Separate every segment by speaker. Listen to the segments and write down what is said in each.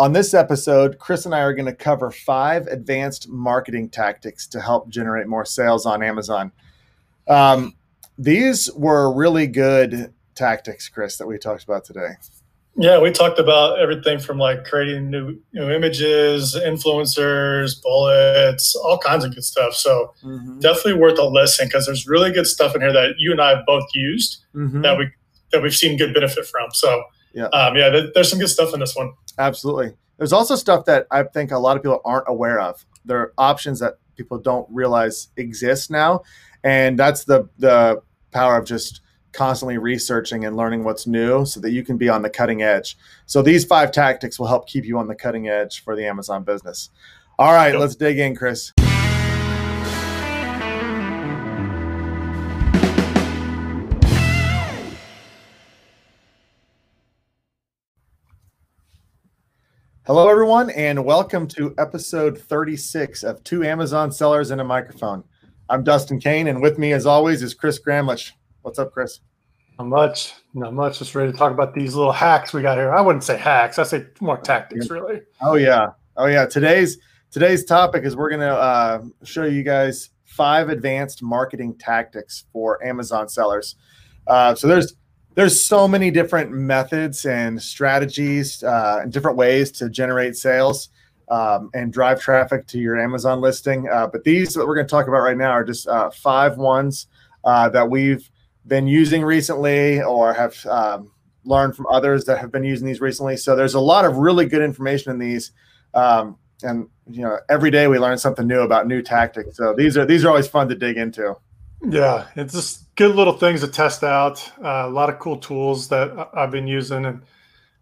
Speaker 1: On this episode, Chris and I are going to cover five advanced marketing tactics to help generate more sales on Amazon. Um, these were really good tactics, Chris, that we talked about today.
Speaker 2: Yeah, we talked about everything from like creating new new images, influencers, bullets, all kinds of good stuff. So mm-hmm. definitely worth a listen because there's really good stuff in here that you and I have both used mm-hmm. that we that we've seen good benefit from. So yeah, um, yeah, there's some good stuff in this one.
Speaker 1: Absolutely. There's also stuff that I think a lot of people aren't aware of. There are options that people don't realize exist now, and that's the the power of just constantly researching and learning what's new so that you can be on the cutting edge. So these five tactics will help keep you on the cutting edge for the Amazon business. All right, let's dig in, Chris. Hello, everyone, and welcome to episode 36 of Two Amazon Sellers and a Microphone. I'm Dustin Kane, and with me, as always, is Chris Gramlich. What's up, Chris?
Speaker 3: Not much. Not much. Just ready to talk about these little hacks we got here. I wouldn't say hacks. I say more tactics, really.
Speaker 1: Oh yeah. Oh yeah. Today's today's topic is we're gonna uh, show you guys five advanced marketing tactics for Amazon sellers. Uh, so there's there's so many different methods and strategies uh, and different ways to generate sales um, and drive traffic to your Amazon listing. Uh, but these that we're going to talk about right now are just uh, five ones uh, that we've been using recently or have um, learned from others that have been using these recently. So there's a lot of really good information in these. Um, and you know, every day we learn something new about new tactics. So these are these are always fun to dig into.
Speaker 3: Yeah, it's just good little things to test out. Uh, a lot of cool tools that I've been using, and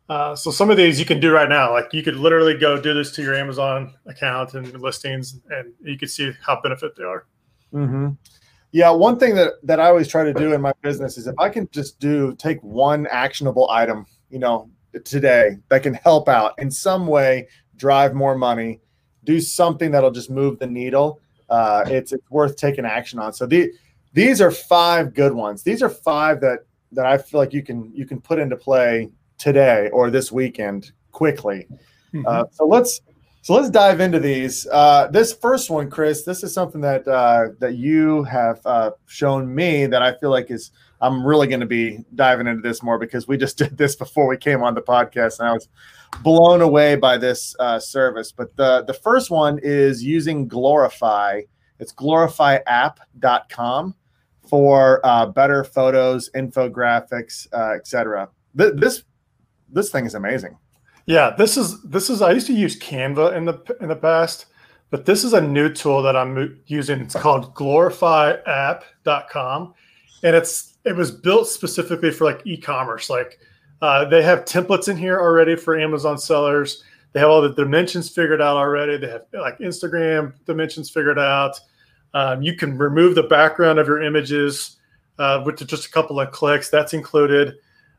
Speaker 3: uh, so some of these you can do right now. Like you could literally go do this to your Amazon account and listings, and you can see how benefit they are.
Speaker 1: Mm-hmm. Yeah, one thing that that I always try to do in my business is if I can just do take one actionable item, you know, today that can help out in some way, drive more money, do something that'll just move the needle. Uh, it's it's worth taking action on. So the these are five good ones. These are five that that I feel like you can you can put into play today or this weekend quickly. Mm-hmm. Uh, so let's so let's dive into these. Uh, this first one, Chris, this is something that uh, that you have uh, shown me that I feel like is I'm really going to be diving into this more because we just did this before we came on the podcast, and I was blown away by this uh, service. But the the first one is using Glorify. It's glorifyapp.com for uh, better photos, infographics, uh, etc. Th- this this thing is amazing.
Speaker 3: Yeah, this is this is I used to use Canva in the in the past, but this is a new tool that I'm using. It's called glorifyapp.com and it's it was built specifically for like e-commerce. Like uh, they have templates in here already for Amazon sellers. They have all the dimensions figured out already. They have like Instagram dimensions figured out. Um, you can remove the background of your images uh, with just a couple of clicks. That's included.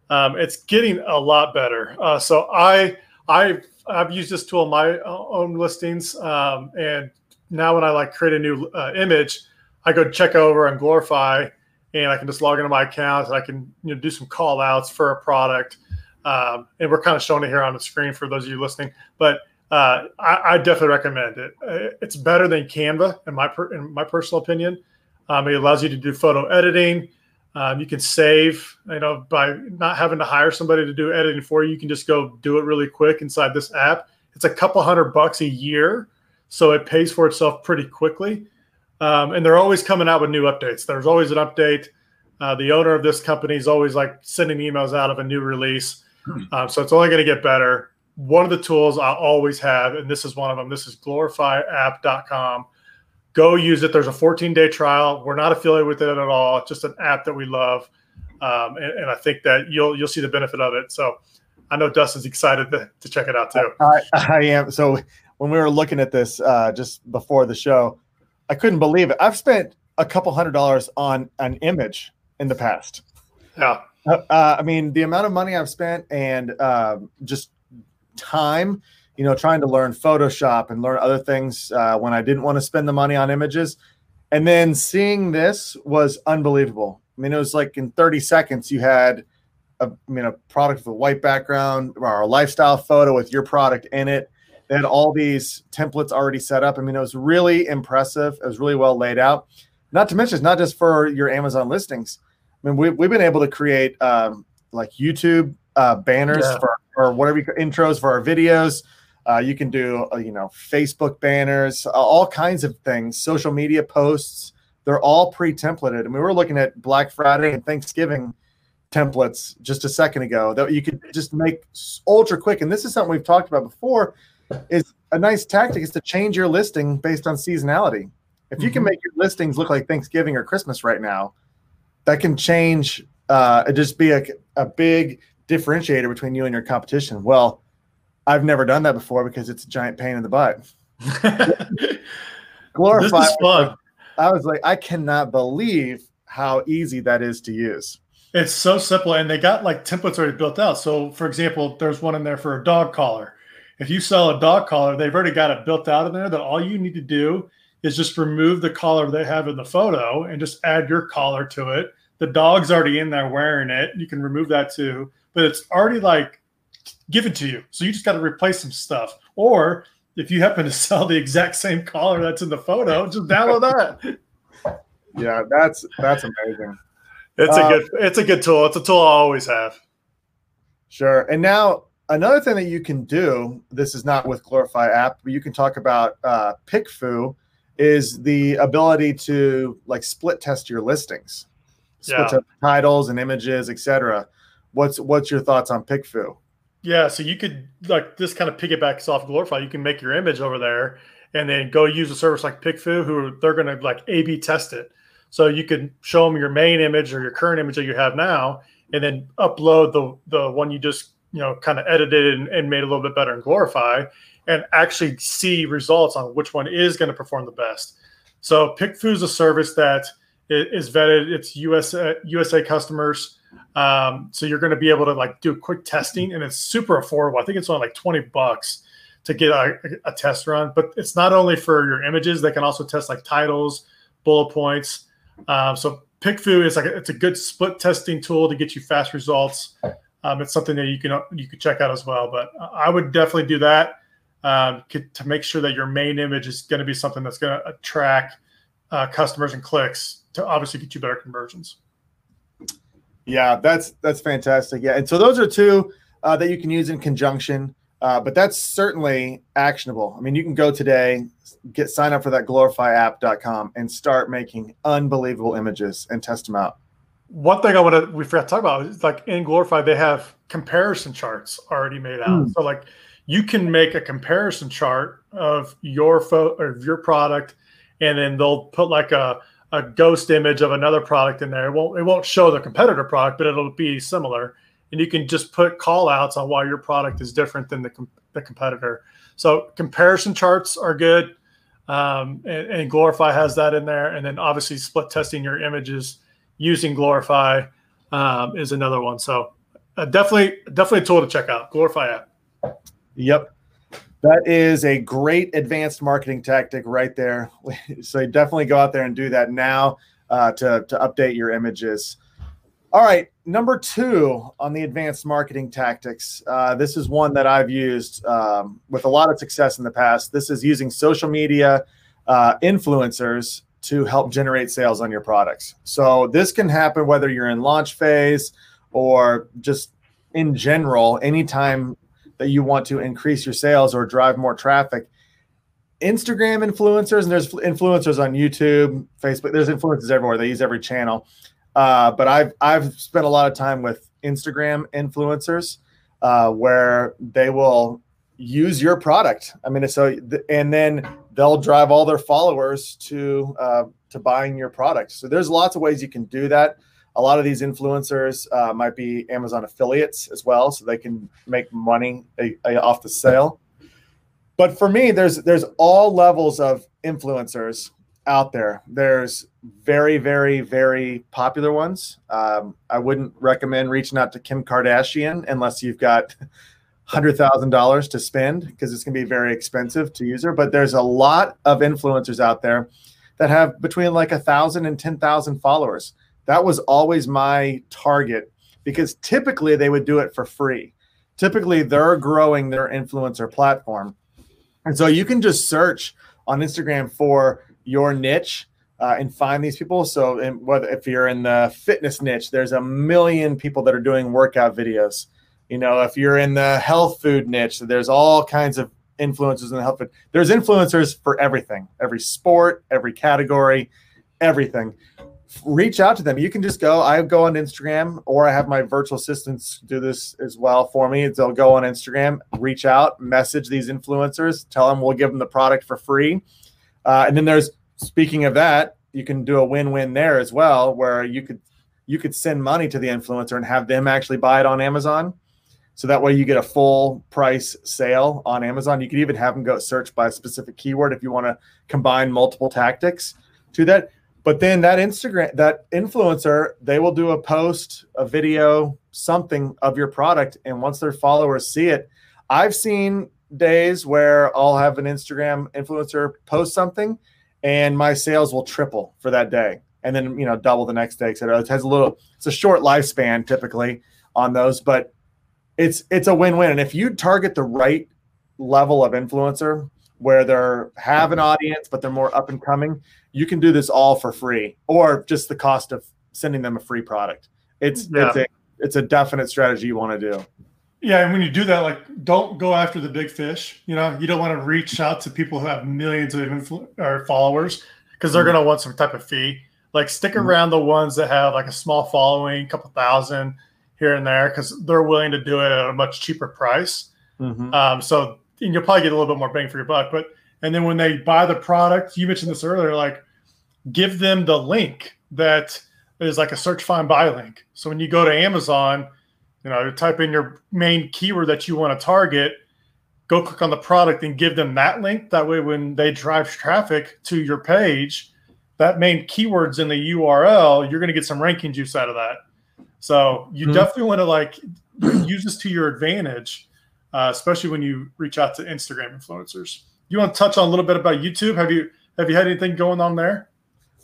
Speaker 3: Um, it's getting a lot better. Uh, so I I I've used this tool in my own listings, um, and now when I like create a new uh, image, I go check over and glorify, and I can just log into my account and I can you know do some call outs for a product. Um, and we're kind of showing it here on the screen for those of you listening, but uh, I, I, definitely recommend it. Uh, it's better than Canva in my per, in my personal opinion. Um, it allows you to do photo editing. Um, you can save, you know, by not having to hire somebody to do editing for you. You can just go do it really quick inside this app. It's a couple hundred bucks a year, so it pays for itself pretty quickly. Um, and they're always coming out with new updates. There's always an update. Uh, the owner of this company is always like sending emails out of a new release. Hmm. Um, so it's only going to get better. One of the tools I always have, and this is one of them, this is glorifyapp.com go use it. There's a 14 day trial. We're not affiliated with it at all. It's just an app that we love, um, and, and, I think that you'll you'll see the benefit of it. So I know Dustin's excited to, to check it out too.
Speaker 1: I, I am. So when we were looking at this uh, just before the show, I couldn't believe it. I've spent a couple hundred dollars on an image in the past.
Speaker 3: Yeah.
Speaker 1: Uh, uh I mean, the amount of money I've spent and um, just time you know, trying to learn Photoshop and learn other things uh, when I didn't want to spend the money on images. And then seeing this was unbelievable. I mean, it was like in 30 seconds, you had a you know product with a white background or a lifestyle photo with your product in it. They had all these templates already set up. I mean, it was really impressive. It was really well laid out. Not to mention, it's not just for your Amazon listings. I mean, we, we've been able to create um, like YouTube uh, banners yeah. for or whatever you, intros for our videos. Uh, you can do uh, you know Facebook banners, uh, all kinds of things, social media posts. They're all pre-templated. I mean, we were looking at Black Friday and Thanksgiving templates just a second ago that you could just make ultra quick. And this is something we've talked about before. Is a nice tactic is to change your listing based on seasonality. If you mm-hmm. can make your listings look like Thanksgiving or Christmas right now, that can change. Uh, it just be a, a big differentiator between you and your competition. Well, I've never done that before because it's a giant pain in the butt. Glorify. This is fun. I was like, I cannot believe how easy that is to use.
Speaker 3: It's so simple, and they got like templates already built out. So, for example, there's one in there for a dog collar. If you sell a dog collar, they've already got it built out in there. That all you need to do is just remove the collar they have in the photo and just add your collar to it. The dog's already in there wearing it. You can remove that too, but it's already like given to you. So you just got to replace some stuff. Or if you happen to sell the exact same collar that's in the photo, just download that.
Speaker 1: Yeah, that's that's amazing.
Speaker 3: It's a uh, good it's a good tool. It's a tool I always have.
Speaker 1: Sure. And now another thing that you can do, this is not with Glorify app, but you can talk about uh, PickFu, is the ability to like split test your listings, split yeah. titles and images, etc. What's what's your thoughts on PickFu?
Speaker 3: Yeah, so you could like this kind of piggybacks off Glorify. You can make your image over there and then go use a service like PickFu, who they're going to like A/B test it. So you can show them your main image or your current image that you have now, and then upload the the one you just you know kind of edited and, and made a little bit better in Glorify, and actually see results on which one is going to perform the best. So PickFu is a service that is vetted. It's USA USA customers. Um, so you're going to be able to like do quick testing, and it's super affordable. I think it's only like twenty bucks to get a, a test run. But it's not only for your images; they can also test like titles, bullet points. Um, so PickFu is like a, it's a good split testing tool to get you fast results. Um, it's something that you can you can check out as well. But I would definitely do that um, to make sure that your main image is going to be something that's going to attract uh, customers and clicks to obviously get you better conversions.
Speaker 1: Yeah, that's that's fantastic. Yeah, and so those are two uh, that you can use in conjunction. Uh, but that's certainly actionable. I mean, you can go today, get sign up for that glorifyapp.com and start making unbelievable images and test them out.
Speaker 3: One thing I want to we forgot to talk about is like in Glorify they have comparison charts already made out. Mm. So like you can make a comparison chart of your photo of your product, and then they'll put like a a ghost image of another product in there. It won't it won't show the competitor product, but it'll be similar. And you can just put call outs on why your product is different than the, the competitor. So comparison charts are good. Um, and, and, Glorify has that in there. And then obviously split testing your images using Glorify um, is another one. So uh, definitely, definitely a tool to check out. Glorify app.
Speaker 1: Yep. That is a great advanced marketing tactic right there. So definitely go out there and do that now uh, to, to update your images. All right, number two on the advanced marketing tactics. Uh, this is one that I've used um, with a lot of success in the past. This is using social media uh, influencers to help generate sales on your products. So this can happen whether you're in launch phase or just in general, anytime that you want to increase your sales or drive more traffic. Instagram influencers, and there's influencers on YouTube, Facebook, there's influencers everywhere. They use every channel. Uh, but I've I've spent a lot of time with Instagram influencers uh, where they will use your product. I mean, so and then they'll drive all their followers to uh, to buying your product. So there's lots of ways you can do that a lot of these influencers uh, might be Amazon affiliates as well, so they can make money a, a, off the sale. But for me, there's there's all levels of influencers out there. There's very, very, very popular ones. Um, I wouldn't recommend reaching out to Kim Kardashian unless you've got hundred thousand dollars to spend because it's going to be very expensive to use her. But there's a lot of influencers out there that have between like a thousand and ten thousand followers that was always my target because typically they would do it for free. Typically, they're growing their influencer platform. And so you can just search on Instagram for your niche uh, and find these people. So, in, whether if you're in the fitness niche, there's a million people that are doing workout videos. You know, if you're in the health food niche, there's all kinds of influencers in the health food. There's influencers for everything, every sport, every category, everything. Reach out to them. You can just go. I go on Instagram, or I have my virtual assistants do this as well for me. They'll go on Instagram, reach out, message these influencers, tell them we'll give them the product for free. Uh, and then there's speaking of that, you can do a win-win there as well, where you could you could send money to the influencer and have them actually buy it on Amazon so that way you get a full price sale on Amazon. You could even have them go search by a specific keyword if you want to combine multiple tactics to that. But then that Instagram, that influencer, they will do a post, a video, something of your product. And once their followers see it, I've seen days where I'll have an Instagram influencer post something and my sales will triple for that day and then, you know, double the next day, et cetera. It has a little, it's a short lifespan typically on those, but it's it's a win-win. And if you target the right level of influencer where they're have an audience but they're more up and coming, you can do this all for free or just the cost of sending them a free product. It's yeah. it's a it's a definite strategy you want to do.
Speaker 3: Yeah, and when you do that, like don't go after the big fish. You know, you don't want to reach out to people who have millions of influ- or followers because they're mm-hmm. going to want some type of fee. Like stick mm-hmm. around the ones that have like a small following, a couple thousand, here and there because they're willing to do it at a much cheaper price. Mm-hmm. Um, so you'll probably get a little bit more bang for your buck. But and then when they buy the product, you mentioned this earlier, like give them the link that is like a search find buy link. So when you go to Amazon, you know, type in your main keyword that you want to target, go click on the product and give them that link. That way, when they drive traffic to your page, that main keywords in the URL, you're going to get some ranking juice out of that. So you mm-hmm. definitely want to like use this to your advantage, uh, especially when you reach out to Instagram influencers. You want to touch on a little bit about YouTube? Have you have you had anything going on there?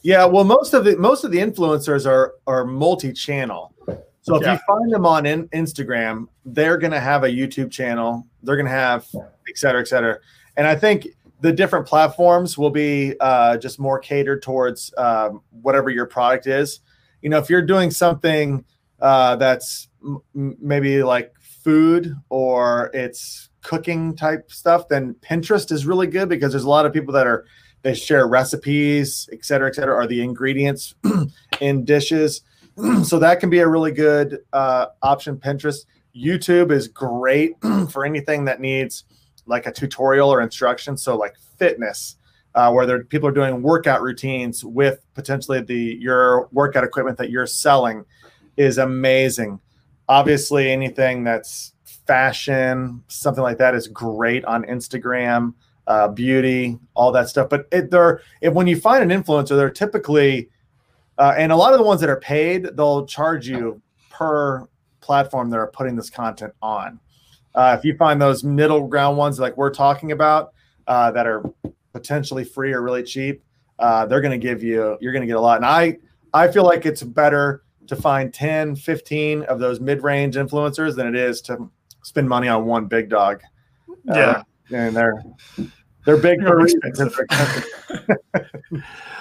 Speaker 1: Yeah, well, most of the most of the influencers are are multi-channel. So if yeah. you find them on in, Instagram, they're going to have a YouTube channel. They're going to have et cetera, et cetera. And I think the different platforms will be uh, just more catered towards um, whatever your product is. You know, if you're doing something uh, that's m- maybe like food or it's cooking type stuff, then Pinterest is really good because there's a lot of people that are they share recipes, et cetera, et cetera, or the ingredients in dishes. so that can be a really good uh, option. Pinterest, YouTube is great for anything that needs like a tutorial or instruction. So like fitness, uh, where people are doing workout routines with potentially the your workout equipment that you're selling is amazing. Obviously, anything that's fashion, something like that, is great on Instagram, uh, beauty, all that stuff. But it, they're if, when you find an influencer, they're typically uh, and a lot of the ones that are paid, they'll charge you per platform they're putting this content on. Uh, if you find those middle ground ones like we're talking about uh, that are potentially free or really cheap, uh, they're going to give you you're going to get a lot. And I I feel like it's better to find 10, 15 of those mid-range influencers than it is to spend money on one big dog.
Speaker 3: Uh, yeah.
Speaker 1: and they're they're big for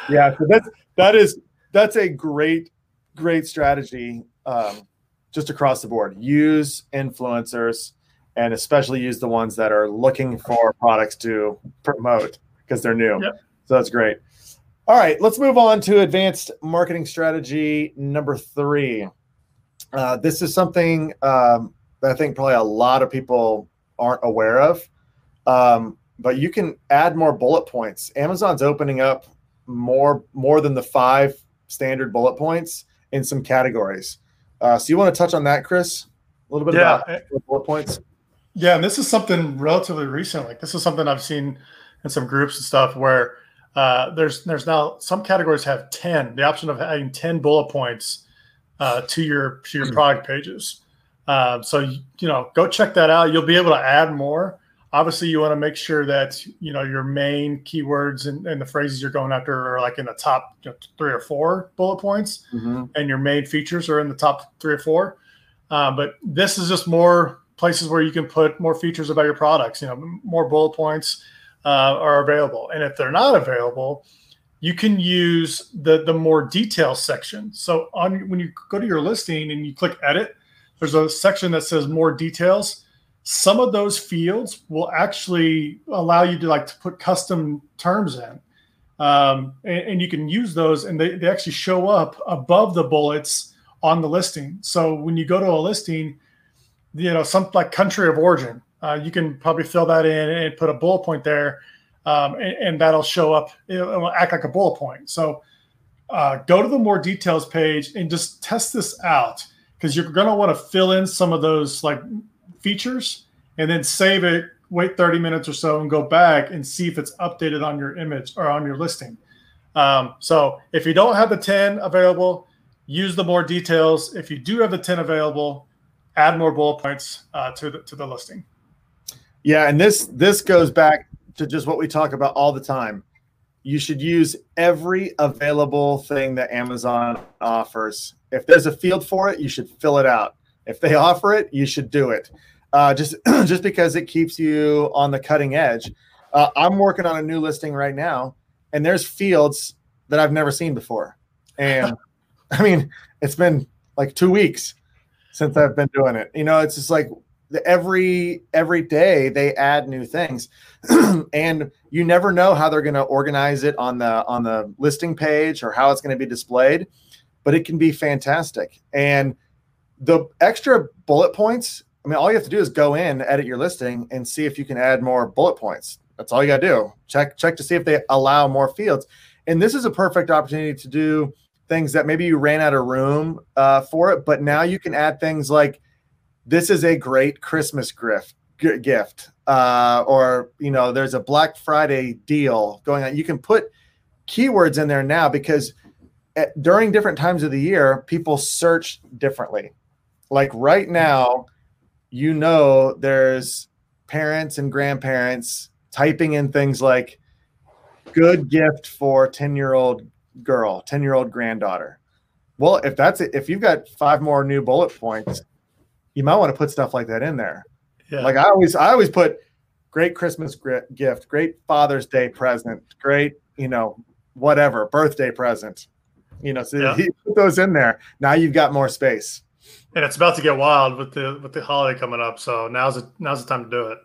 Speaker 1: yeah, so that's that is that's a great great strategy um, just across the board. Use influencers and especially use the ones that are looking for products to promote because they're new. Yep. So that's great. All right, let's move on to advanced marketing strategy number three. Uh, this is something um, that I think probably a lot of people aren't aware of, um, but you can add more bullet points. Amazon's opening up more more than the five standard bullet points in some categories. Uh, so you want to touch on that, Chris? A little bit yeah. about bullet points.
Speaker 3: Yeah, and this is something relatively recent. Like this is something I've seen in some groups and stuff where uh, there's there's now some categories have 10 the option of adding 10 bullet points uh, to your to your hmm. product pages uh, so you know go check that out you'll be able to add more obviously you want to make sure that you know your main keywords and, and the phrases you're going after are like in the top you know, three or four bullet points mm-hmm. and your main features are in the top three or four Uh, but this is just more places where you can put more features about your products. You know, more bullet points uh, are available, and if they're not available, you can use the the more detail section. So on when you go to your listing and you click edit, there's a section that says more details. Some of those fields will actually allow you to like to put custom terms in. Um, and, and, you can use those and they, they actually show up above the bullets on the listing. So when you go to a listing, you know, some like country of origin, uh, you can probably fill that in and put a bullet point there um, and, and, that'll show up. It'll act like a bullet point. So uh, go to the more details page and just test this out because you're going to want to fill in some of those like features and then save it. Wait 30 minutes or so and go back and see if it's updated on your image or on your listing. Um, so if you don't have the 10 available, use the more details. If you do have the 10 available, add more bullet points uh, to the to the listing.
Speaker 1: Yeah, and this this goes back to just what we talk about all the time. You should use every available thing that Amazon offers. If there's a field for it, you should fill it out. If they offer it, you should do it. Uh, just just because it keeps you on the cutting edge. Uh, I'm working on a new listing right now, and there's fields that I've never seen before. And I mean, it's been like two weeks since I've been doing it. You know, it's just like every every day they add new things. And you never know how they're going to organize it on the on the listing page or how it's going to be displayed but it can be fantastic. And the extra bullet points i mean all you have to do is go in edit your listing and see if you can add more bullet points. That's all you got to do. Check check to see if they allow more fields. And this is a perfect opportunity to do things that maybe you ran out of room uh, for it but now you can add things like this is a great Christmas gift gift uh, or you know there's a black friday deal going on. You can put keywords in there now because at, during different times of the year people search differently. Like right now you know there's parents and grandparents typing in things like good gift for 10 year old girl 10 year old granddaughter. Well if that's it if you've got five more new bullet points you might want to put stuff like that in there. Yeah. Like I always, I always put great Christmas gift, great Father's Day present, great, you know, whatever birthday present. You know, so yeah. you put those in there. Now you've got more space.
Speaker 3: And it's about to get wild with the with the holiday coming up. So now's the now's the time to do it.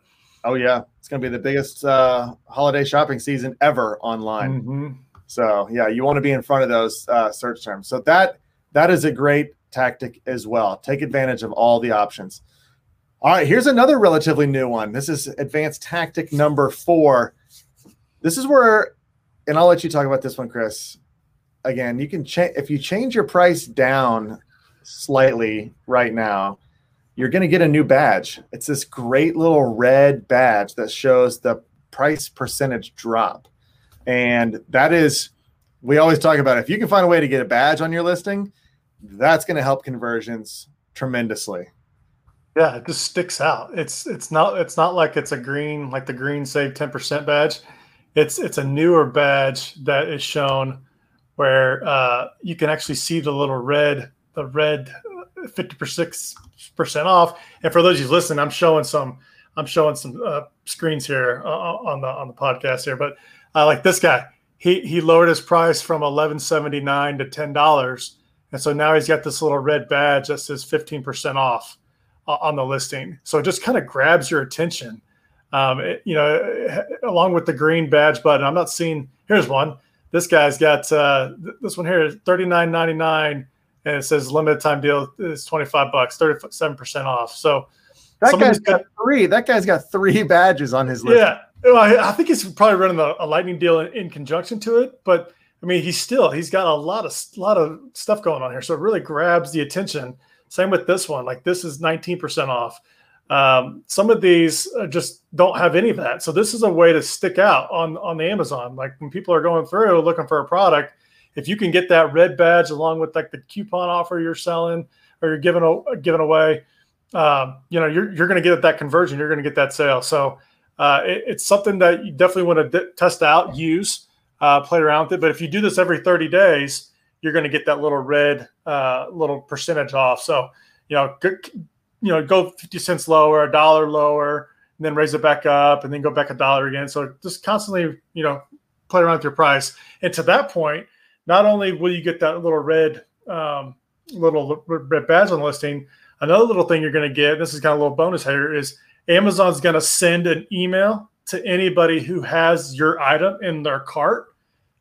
Speaker 1: Oh yeah, it's going to be the biggest uh, holiday shopping season ever online. Mm-hmm. So yeah, you want to be in front of those uh, search terms. So that that is a great tactic as well. Take advantage of all the options. All right, here's another relatively new one. This is advanced tactic number four. This is where, and I'll let you talk about this one, Chris. Again, you can change if you change your price down slightly right now, you're going to get a new badge. It's this great little red badge that shows the price percentage drop. And that is, we always talk about if you can find a way to get a badge on your listing, that's going to help conversions tremendously.
Speaker 3: Yeah, it just sticks out. It's it's not it's not like it's a green like the green save 10% badge. It's it's a newer badge that is shown where uh, you can actually see the little red the red 50% off. And for those of you listening, I'm showing some I'm showing some uh, screens here uh, on the on the podcast here, but uh, like this guy, he he lowered his price from 11.79 to ten dollars and so now he's got this little red badge that says 15% off uh, on the listing. So it just kind of grabs your attention. Um, it, you know, along with the green badge button, I'm not seeing, here's one. This guy's got uh, this one here is 39.99 and it says limited time deal is 25 bucks, 37% off. So
Speaker 1: that guy's got three. That guy's got three badges on his list.
Speaker 3: Yeah. Well, I, I think he's probably running a, a lightning deal in, in conjunction to it, but I mean, he's still he's got a lot of lot of stuff going on here, so it really grabs the attention. Same with this one. Like this is 19% off. Um, some of these uh, just don't have any of that. So this is a way to stick out on on the Amazon. Like when people are going through looking for a product, if you can get that red badge along with like the coupon offer you're selling or you're giving a, giving away, um, you know, you're you're going to get that conversion. You're going to get that sale. So uh, it, it's something that you definitely want to d- test out, use uh, play around with it. But if you do this every 30 days, you're going to get that little red uh, little percentage off. So you know, go, you know, go 50 cents lower, a dollar lower, and then raise it back up and then go back a dollar again. So just constantly, you know, play around with your price. And to that point, not only will you get that little red, um, little red badge on the listing, another little thing you're going to get, this is kind of a little bonus here, is Amazon's going to send an email to anybody who has your item in their cart,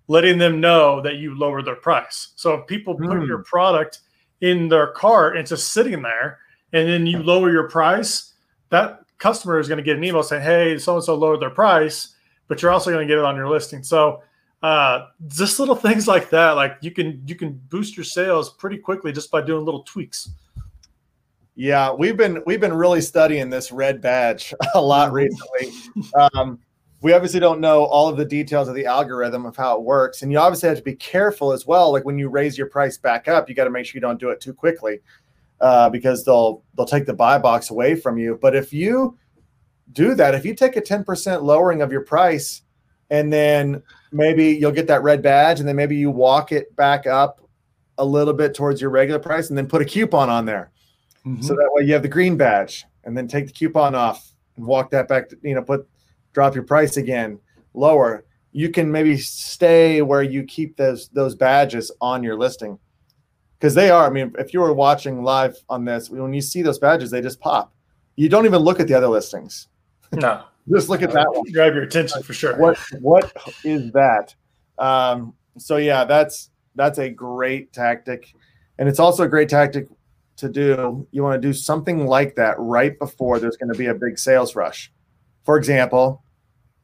Speaker 3: letting them know that you lower their price. So if people put mm. your product in their cart and just sitting there, and then you lower your price, that customer is going to get an email saying, "Hey, so and so lowered their price," but you're also going to get it on your listing. So uh, just little things like that, like you can you can boost your sales pretty quickly just by doing little tweaks.
Speaker 1: Yeah, we've been we've been really studying this red badge a lot recently. Um, we obviously don't know all of the details of the algorithm of how it works, and you obviously have to be careful as well. Like when you raise your price back up, you got to make sure you don't do it too quickly uh, because they'll they'll take the buy box away from you. But if you do that, if you take a ten percent lowering of your price, and then maybe you'll get that red badge, and then maybe you walk it back up a little bit towards your regular price, and then put a coupon on there, mm-hmm. so that way you have the green badge, and then take the coupon off and walk that back. To, you know, put drop your price again lower. You can maybe stay where you keep those those badges on your listing because they are. I mean, if you were watching live on this, when you see those badges, they just pop. You don't even look at the other listings.
Speaker 3: No,
Speaker 1: just look at that one.
Speaker 3: Grab your attention for sure.
Speaker 1: What What is that? Um, so yeah, that's that's a great tactic, and it's also a great tactic to do. You want to do something like that right before there's going to be a big sales rush. For example,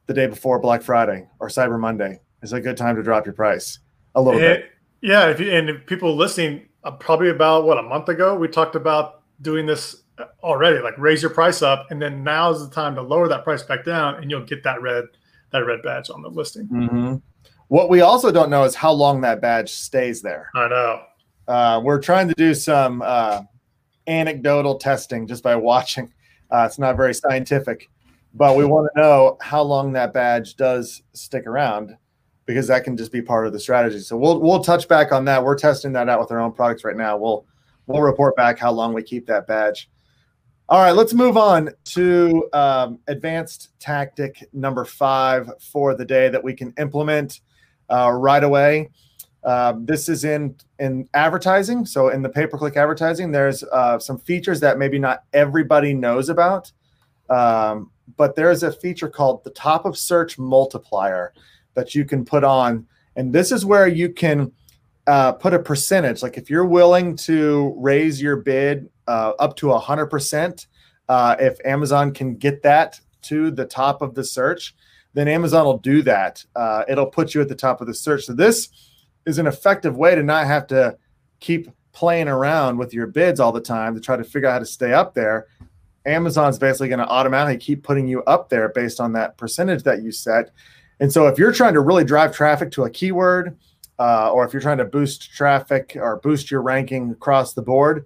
Speaker 1: the day before Black Friday or Cyber Monday is a good time to drop your price a little it, bit.
Speaker 3: Yeah, if you, and if people listening, uh, probably about what a month ago, we talked about doing this uh, already. Like raise your price up, and then now is the time to lower that price back down, and you'll get that red that red badge on the listing.
Speaker 1: Mm-hmm. What we also don't know is how long that badge stays there.
Speaker 3: I know.
Speaker 1: Uh, we're trying to do some uh, anecdotal testing just by watching. Uh, it's not very scientific, but we want to know how long that badge does stick around because that can just be part of the strategy. So we'll we'll touch back on that. We're testing that out with our own products right now. We'll we'll report back how long we keep that badge. All right, let's move on to um, advanced tactic number five for the day that we can implement uh, right away. Uh, this is in in advertising. So in the pay per click advertising, there's uh, some features that maybe not everybody knows about, um, but there's a feature called the top of search multiplier that you can put on. And this is where you can uh, put a percentage. Like if you're willing to raise your bid uh, up to 100%, uh, if Amazon can get that to the top of the search, then Amazon will do that. Uh, it'll put you at the top of the search. So this is an effective way to not have to keep playing around with your bids all the time to try to figure out how to stay up there. Amazon's basically going to automatically keep putting you up there based on that percentage that you set. And so if you're trying to really drive traffic to a keyword, uh, or if you're trying to boost traffic or boost your ranking across the board,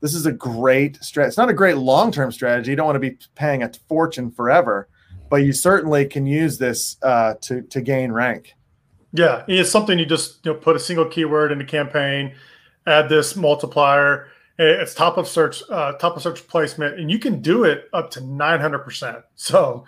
Speaker 1: this is a great strategy. It's not a great long term strategy. You don't want to be paying a fortune forever, but you certainly can use this uh, to to gain rank.
Speaker 3: Yeah, it's something you just you know put a single keyword in the campaign, add this multiplier. It's top of search, uh, top of search placement, and you can do it up to nine hundred percent. So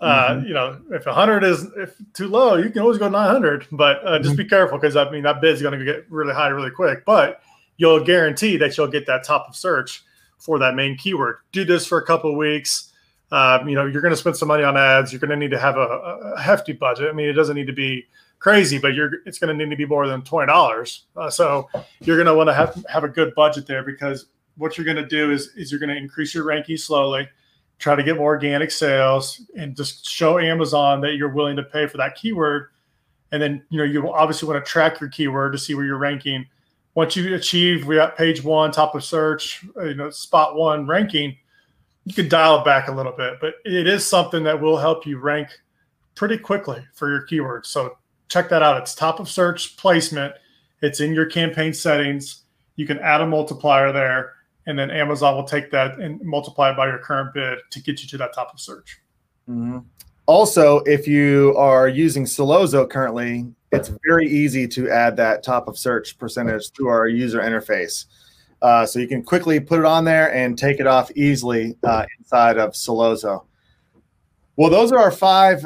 Speaker 3: uh, mm-hmm. you know, if 100 is if too low, you can always go 900, but uh, just mm-hmm. be careful because I mean that bid is going to get really high really quick. But you'll guarantee that you'll get that top of search for that main keyword. Do this for a couple of weeks. Um, you know, you're going to spend some money on ads. You're going to need to have a, a, hefty budget. I mean, it doesn't need to be crazy, but you're it's going to need to be more than twenty dollars. Uh, so you're going to want to have have a good budget there because what you're going to do is is you're going to increase your ranking slowly try to get more organic sales and just show Amazon that you're willing to pay for that keyword. And then, you know, you obviously want to track your keyword to see where you're ranking. Once you achieve, we got page one, top of search, uh, you know, spot one ranking, you can dial it back a little bit, but it is something that will help you rank pretty quickly for your keywords. So check that out. It's top of search placement. It's in your campaign settings. You can add a multiplier there and then Amazon will take that and multiply it by your current bid to get you to that top of search.
Speaker 1: Mm-hmm. Also, if you are using Sellozo currently, it's very easy to add that top of search percentage to our user interface. Uh, so you can quickly put it on there and take it off easily uh, inside of Sellozo. Well, those are our five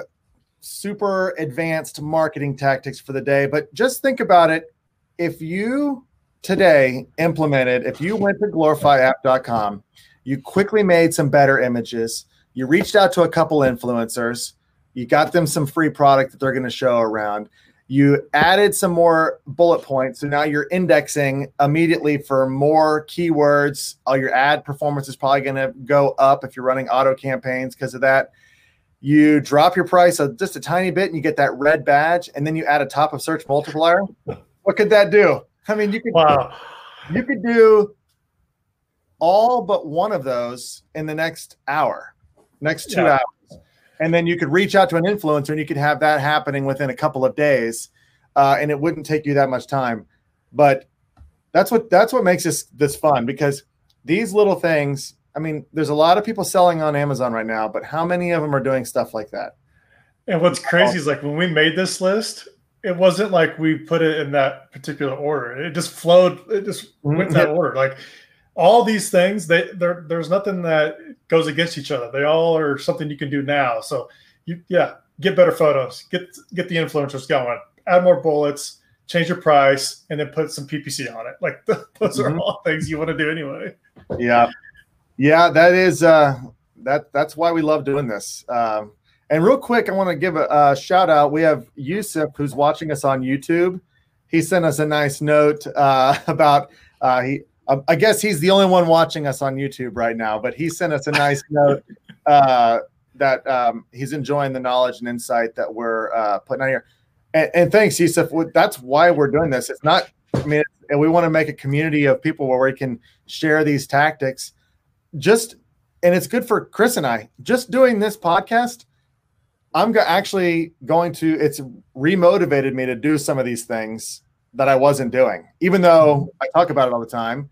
Speaker 1: super advanced marketing tactics for the day. But just think about it. If you today implemented, if you went to glorifyapp.com, you quickly made some better images, you reached out to a couple influencers, you got them some free product that they're going to show around. You added some more bullet points. So now you're indexing immediately for more keywords. All your ad performance is probably going to go up if you're running auto campaigns because of that. You drop your price just a tiny bit and you get that red badge, and then you add a top of search multiplier. What could that do? I mean, you could wow. you could do all but one of those in the next hour, next two yeah. hours, and then you could reach out to an influencer and you could have that happening within a couple of days, uh, and it wouldn't take you that much time. But that's what that's what makes this this fun because these little things. I mean, there's a lot of people selling on Amazon right now, but how many of them are doing stuff like that?
Speaker 3: And what's crazy is like when we made this list, it wasn't like we put it in that particular order. It just flowed. It just mm-hmm. went that order. Like all these things, they there there's nothing that goes against each other. They all are something you can do now. So you yeah, get better photos, get get the influencers going, add more bullets, change your price, and then put some PPC on it. Like those mm-hmm. are all things you want to do anyway.
Speaker 1: Yeah, yeah, that is uh that that's why we love doing this. Um, and real quick, I want to give a, a, shout out. We have Yusuf who's watching us on YouTube. He sent us a nice note uh, about uh, he. Uh, I guess he's the only one watching us on YouTube right now, but he sent us a nice note uh, that um, he's enjoying the knowledge and insight that we're uh, putting out here. And, and, thanks, Yusuf. That's why we're doing this. It's not. I mean, and we want to make a community of people where we can share these tactics. Just and it's good for Chris and I. Just doing this podcast I'm go- actually going to. It's remotivated me to do some of these things that I wasn't doing, even though I talk about it all the time.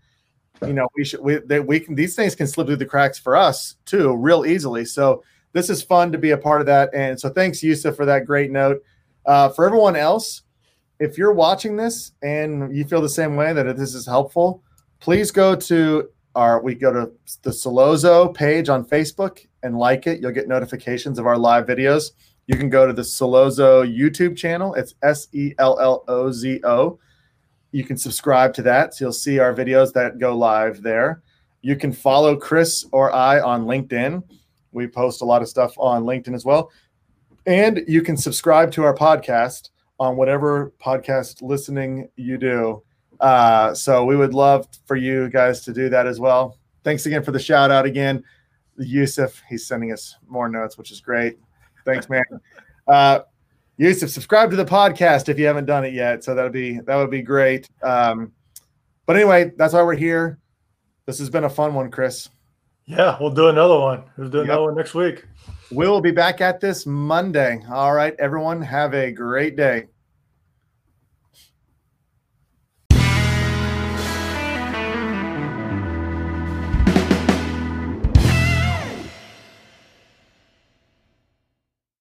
Speaker 1: You know, we should we they, we can these things can slip through the cracks for us too, real easily. So this is fun to be a part of that. And so thanks, Yusuf, for that great note. Uh, for everyone else, if you're watching this and you feel the same way that this is helpful, please go to our we go to the Sellozo page on Facebook and like it. You'll get notifications of our live videos. You can go to the Sellozo YouTube channel. It's S E L L O Z O. You can subscribe to that. So you'll see our videos that go live there. You can follow Chris or I on LinkedIn. We post a lot of stuff on LinkedIn as well. And you can subscribe to our podcast on whatever podcast listening you do. Uh, so we would love for you guys to do that as well. Thanks again for the shout out again. Yusuf, he's sending us more notes, which is great. Thanks, man. Uh, Yusuf, subscribe to the podcast if you haven't done it yet. So that'd be that would be great. Um, but anyway, that's why we're here. This has been a fun one, Chris.
Speaker 3: Yeah, we'll do another one. We'll do yep. another one next week.
Speaker 1: We'll be back at this Monday. All right, everyone, have a great day.